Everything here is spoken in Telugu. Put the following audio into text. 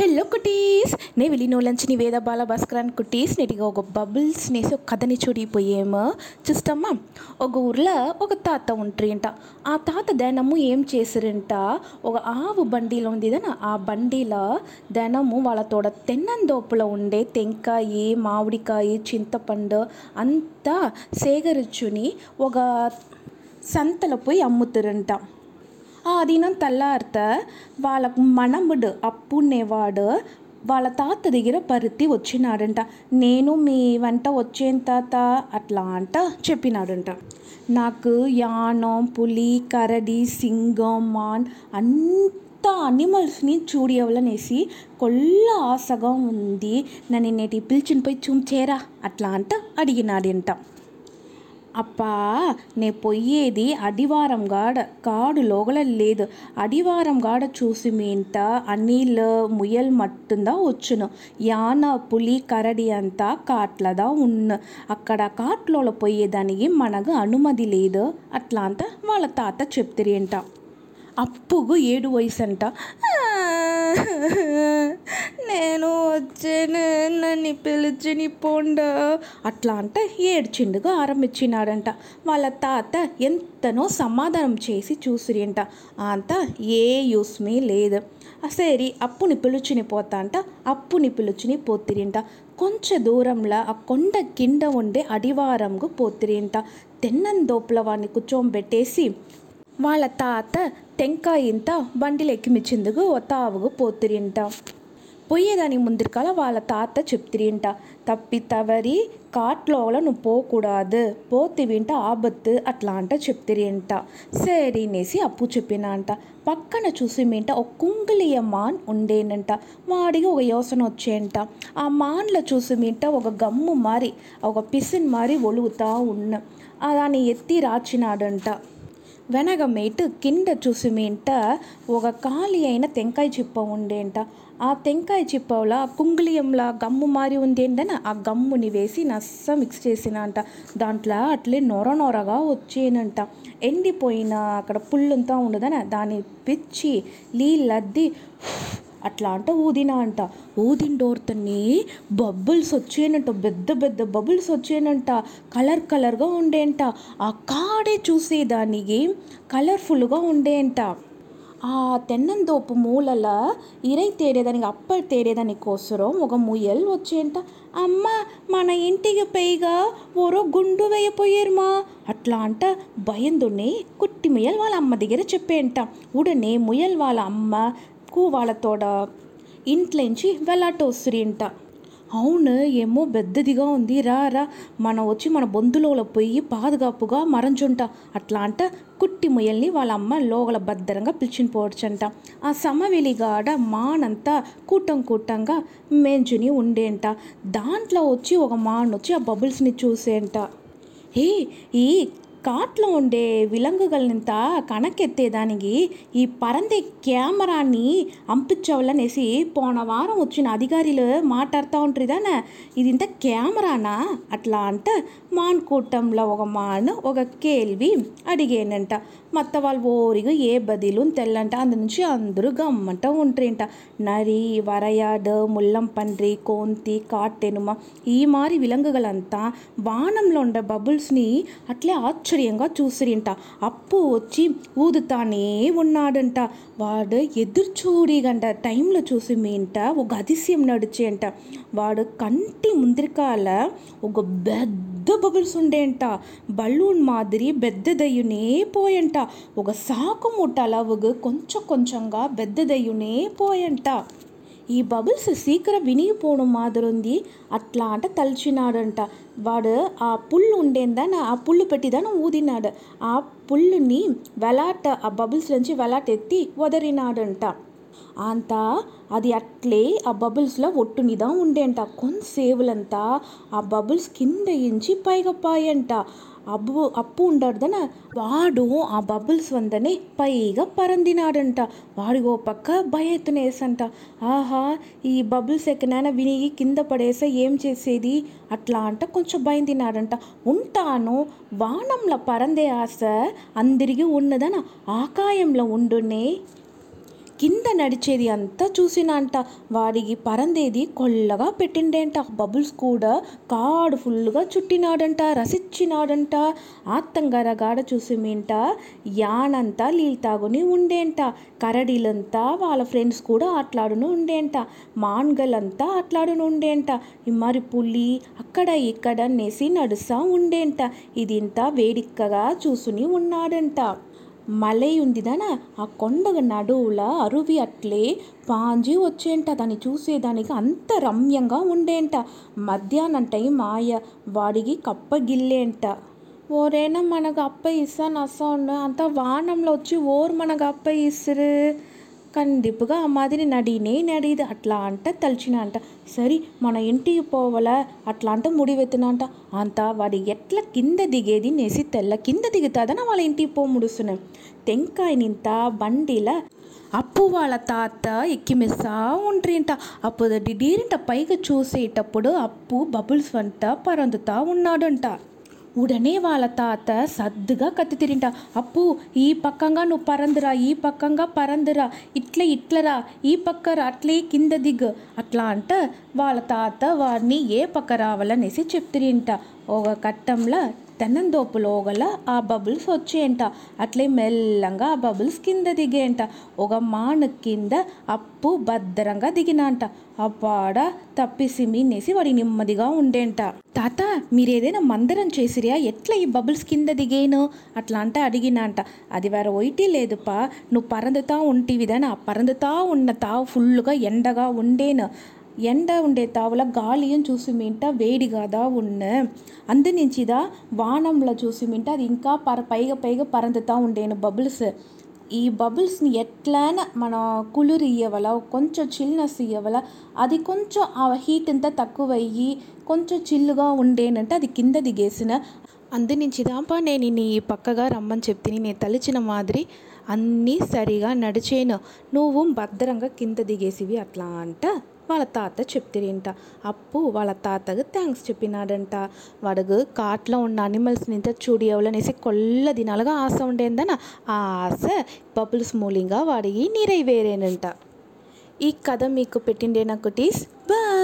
హలో కుటీస్ నే విలీనోలంచి వేద బాల భాస్కరాన్ కుటీస్ నీటిగా ఒక బబుల్స్ నేసి ఒక కథని చూడిపోయేమో చూస్తామా? ఒక ఊర్లో ఒక తాత ఉంట్రింట ఆ తాత దనము ఏం చేసిరంట? ఒక ఆవు బండిలో ఉంది దన ఆ బండిలో దనము వాళ్ళ తోడ తెన్నందోపులో ఉండే తెంకాయి మామిడికాయ చింతపండు అంతా సేకరించుని ఒక సంతలో పోయి అమ్ముతారంట. ఆ దినం తెల్లారిత వాళ్ళ మనముడు అప్పునేవాడు వాళ్ళ తాత దగ్గర పరుత్తి వచ్చినాడంట నేను మీ వెంట వచ్చేం తాత అట్లా అంట చెప్పినాడంట నాకు యానం పులి కరడి సింగం మాన్ అంత అనిమల్స్ని చూడవలనేసి కొల్ల ఆశగా ఉంది నన్ను నేటి పిలిచిన పోయి చూంచేరా అట్లా అంట అడిగినాడంట అప్పా నే పొయ్యేది అడివారం గాడ కాడు లోగల లేదు అడివారం గాడ చూసి మీంట అనిల్ ముయల్ మట్టుందా వచ్చును. యాన పులి కరడి అంతా కాట్లదా ఉన్న. అక్కడ కాట్లలో పోయేదానికి మనకు అనుమతి లేదు. అట్లా అంత వాళ్ళ తాత చెప్తిరేంట అప్పుగు ఏడు వయసు అంట నేను వచ్చాను నన్ను పిలిచిని పోండ. అట్లా అంటే ఏడ్చిండుగా ఆరంభించినాడంట వాళ్ళ తాత ఎంతనో సమాధానం చేసి చూసిరింట. అంత ఏ యూస్మీ లేదు. సరి అప్పుని పిలుచుని పోతా అంట అప్పుని పిలుచుని పోతిరింట. కొంచెం దూరంలో ఆ కొండ కింద ఉండే అడివారంకు పోతిరింట. తెన్నందోపుల వాడిని కూర్చోబెట్టేసి వాళ్ళ తాత టెంకాయ ఇంత బండిలు ఎక్కిమిచ్చిందుకు తావుగు పోతిరింట పోయేదాని ముందరికాల వాళ్ళ తాత చెప్తిరింట. తప్పి తవరి కాట్లోల నువ్వు పోకూడదు. పోతి వింట ఆబత్తు అట్లా అంట చెప్తిరింట సరేనేసి అప్పు చెప్పిన అంట పక్కన చూసి మింట ఒక కుంగులియ మాన్ ఉండేనంట. వాడికి ఒక యోసన వచ్చేంట. ఆ మాన్లో చూసి మింట ఒక గమ్ము మారి ఒక పిసిన్ మారి ఒలుగుతా ఉన్న. దాన్ని ఎత్తి రాచినాడంట. వెనగమేటు కింద చూసిమేంట ఒక ఖాళీ అయిన తెంకాయ చిప్ప ఉండేంట. ఆ తెంకాయ చిప్పలో కుంగులియంలా గమ్ము మారి ఉంది ఏంటని ఆ గమ్ముని వేసి నస్స మిక్స్ చేసినంట. దాంట్లో అట్లే నొర నొరగా వచ్చేనంట. ఎండిపోయిన అక్కడ పుల్లంతా ఉండదని దాన్ని పిచ్చి నీళ్ళద్ది అట్లా అంట ఊదినా అంట. ఊదిండోర్తని బబుల్స్ వచ్చేనంట పెద్ద పెద్ద బబుల్స్ వచ్చేనంట కలర్ కలర్గా ఉండేంట. ఆ కాడే చూసేదానికి కలర్ఫుల్గా ఉండేంట. ఆ తెన్నందోపు మూలల ఇరై తేడేదానికి అప్పలు తేడేదానికి కోసరం ఒక ముయల్ వచ్చేంట. అమ్మ మన ఇంటికి పైగా ఓరో గుండు వేయపోయారుమా? అట్లా అంట భయందుని కుట్టి ముయల్ వాళ్ళ అమ్మ దగ్గర చెప్పేంట. ఉడనే ముయల్ వాళ్ళ అమ్మ వాళ్ళతోడ ఇంట్లోంచి వెళ్ళాటొస్తురింట అవును ఏమో పెద్దదిగా ఉంది రా రా. మనం వచ్చి మన బొందులోల పోయి పాదుగాపుగా మరంచుంట అట్లా అంట కుట్టి ముయల్ని వాళ్ళ అమ్మ లోగల భద్రంగా పిలిచిని పోవచ్చంట. ఆ సమవెలిగాడ మానంతా కూటం కూటంగా మెంచుని ఉండేంట. దాంట్లో వచ్చి ఒక మాన్ వచ్చి ఆ బబుల్స్ని చూసేంట. ఏ ఈ కాట్లో ఉండే విలంగుగలనింత కనకెత్తేదానికి ఈ పరందే కెమెరాని అంపించవలనేసి పోన వారం వచ్చిన అధికారులు మాట్లాడుతూ ఉంటారుదానా ఇది ఇంత కెమెరానా అట్లా అంట మాన్ కూటంలో ఒక మాన్ ఒక కేల్వి అడిగేనంట మత్త వాళ్ళు ఓరిగా ఏ బదిలు తెల్లంట అందు నుంచి అందరూ గమ్మంట ఉంటారంట నరి వరయాడు ముల్లం పండ్రి కోంతి కాటెనుమ ఈ మారి విలంగుగలంతా వానంలో ఉండే బబుల్స్ని అట్లే ఆశ్చర్యంగా చూసిరింట. అప్పు వచ్చి ఊదుతానే ఉన్నాడంట. వాడు ఎదురు చూడిగంట టైంలో చూసి మీంట ఒక అతిశయం నడిచేయంట వాడు కంటి ముందరికాల ఒక పెద్ద బబుల్స్ ఉండేంట బలూన్ మాదిరి పెద్దదయ్యునే పోయంట. ఒక సాకు మూట అలవుగు కొంచెం కొంచెంగా పెద్దదయ్యునే పోయంట. ఈ బబుల్స్ సీకర వినిగిపోవడం మాదిరింది. అట్లా అంట తలిచినాడంట. వాడు ఆ పుల్లు ఉండేందని ఆ పుల్లు పెట్టిదాన ఊదినాడు. ఆ పుల్లుని వెలాట ఆ బబుల్స్ నుంచి వెలాట ఎత్తి వదరినాడంట అంతా అది అట్లే ఆ బబుల్స్లో ఒట్టునిదా ఉండేంట. కొంతసేవులంతా ఆ బబుల్స్ కింద ఇంచి పైగా పాయంట. అబ్బు అప్పు ఉండడదన వాడు ఆ బబుల్స్ వందనే పైగా పరందినాడంట. వాడి ఓ పక్క భయెత్తునేసంట. ఆహా ఈ బబుల్స్ ఎక్కనైనా వినిగి కింద పడేసా ఏం చేసేది? అట్లా అంట కొంచెం భయం తినాడంట ఉంటాను వానంలో పరందే ఆశ అందరికీ ఉన్నదన ఆకాయంలో ఉండునే. కింద నడిచేది అంతా చూసినంట. వాడికి పరందేది కొల్లగా పెట్టిండేంట. బబుల్స్ కూడా కాడు ఫుల్గా చుట్టినాడంట రసిచ్చినాడంట. ఆత్తంగరగాడ చూసి మింట యానంతా తాగుని ఉండేంట. కరడీలంతా వాళ్ళ ఫ్రెండ్స్ కూడా ఆట్లాడును ఉండేంట. మాన్గలంతా ఆట్లాడును ఉండేంట. మరి పులి అక్కడ ఇక్కడ నేసి నడుస్తా ఉండేంట. ఇదింతా వేడిక్కగా చూసుని ఉన్నాడంట. మలై ఉందిదన ఆ కొండ నడువుల అరువి అట్లే పాంజి వచ్చేంట. దాన్ని చూసేదానికి అంత రమ్యంగా ఉండేంట. మధ్యాహ్నం టైం మాయ వాడికి కప్పగిల్లేంట. ఓరేనా మనకు అప్ప ఇస్తా నస్సా అంత వానంలో వచ్చి ఓరు మనకు అప్ప ఇస్తురు కందిపుగా ఆ మాదిరి నడినే నడిది అట్లా అంట తలిచిన అంట. సరి మన ఇంటికి పోవాలా? అట్లా అంట ముడివెత్తిన అంట. అంత వాడి ఎట్లా కింద దిగేది నేసి తెల్ల కింద దిగుతాదన వాళ్ళ ఇంటికి పో ముడుస్తున్నాం. టెంకాయ నింత బండిల అప్పు వాళ్ళ తాత ఎక్కిమెస్సా ఉండ్రింట. అప్పుడు డిడీరింట పైకి చూసేటప్పుడు అప్పు బబుల్స్ వంట పరందుతా ఉన్నాడంట. ఉడనే వాళ్ళ తాత సద్దుగా కత్తి తిరింట. అప్పు ఈ పక్కంగా నువ్వు పరందురా ఈ పక్కంగా పరందురా ఇట్లే ఇట్లరా ఈ పక్కరా అట్లే కింద దిగు అట్లా అంట వాళ్ళ తాత వాడిని ఏ పక్క రావాలనేసి చెప్తిరింట. ఒక కట్టంలో తెన్నందోపులో గల ఆ బబుల్స్ వచ్చేయంట. అట్లే మెల్లంగా ఆ బబుల్స్ కింద దిగేయంట. ఒక మాను కింద అప్పు భద్రంగా దిగినంట. అప్పాడ తప్పిసి మీనేసి వాడి నెమ్మదిగా ఉండేంట. తాత మీరేదైనా మందరం చేసిరియా? ఎట్లా ఈ బబుల్స్ కింద దిగేను? అట్లా అంటే అడిగినంట. అది వేరే ఒయిటి లేదుపా. నువ్వు పరందుతా ఉంటివిదనా పరందుతా ఉన్న తావు ఫుల్గా ఎండగా ఉండేను. ఎండ ఉండే తావుల గాలియం చూసి మింట వేడిగాదా ఉన్న. అందు నుంచిదా వానంలో చూసి మింట అది ఇంకా పర పైగా పైగా పరందుతా ఉండేను బబుల్స్. ఈ బబుల్స్ని ఎట్లైనా మన కుளிరు ఇవ్వాల కొంచెం చిల్నెస్ ఇవ్వాల అది కొంచెం ఆ హీట్ అంతా తక్కువయ్యి కొంచెం చిల్లుగా ఉండేనంటే అది కింద దిగేసిన. అందు నుంచి దాపా నేను నీ పక్కగా రమ్మని చెప్తిని నేను తలిచిన మాదిరి అన్నీ సరిగా నడిచేను. నువ్వు భద్రంగా కింద దిగేసివి అట్లా అంట. వాళ్ళ తాత చెప్తిరింట? అప్పు వాళ్ళ తాతకు థ్యాంక్స్ చెప్పినాడంట. వాడుగు కాట్లో ఉన్న అనిమల్స్ నింత చూడియవలనేసి కొల్ల దినాలుగా ఆశ ఉండేందన. ఆ ఆశ బబుల్స్ మూలింగా వాడికి నీరైవేరేనంట ఈ కథ మీకు పెట్టిండే నాకు టీస్ బాయ్!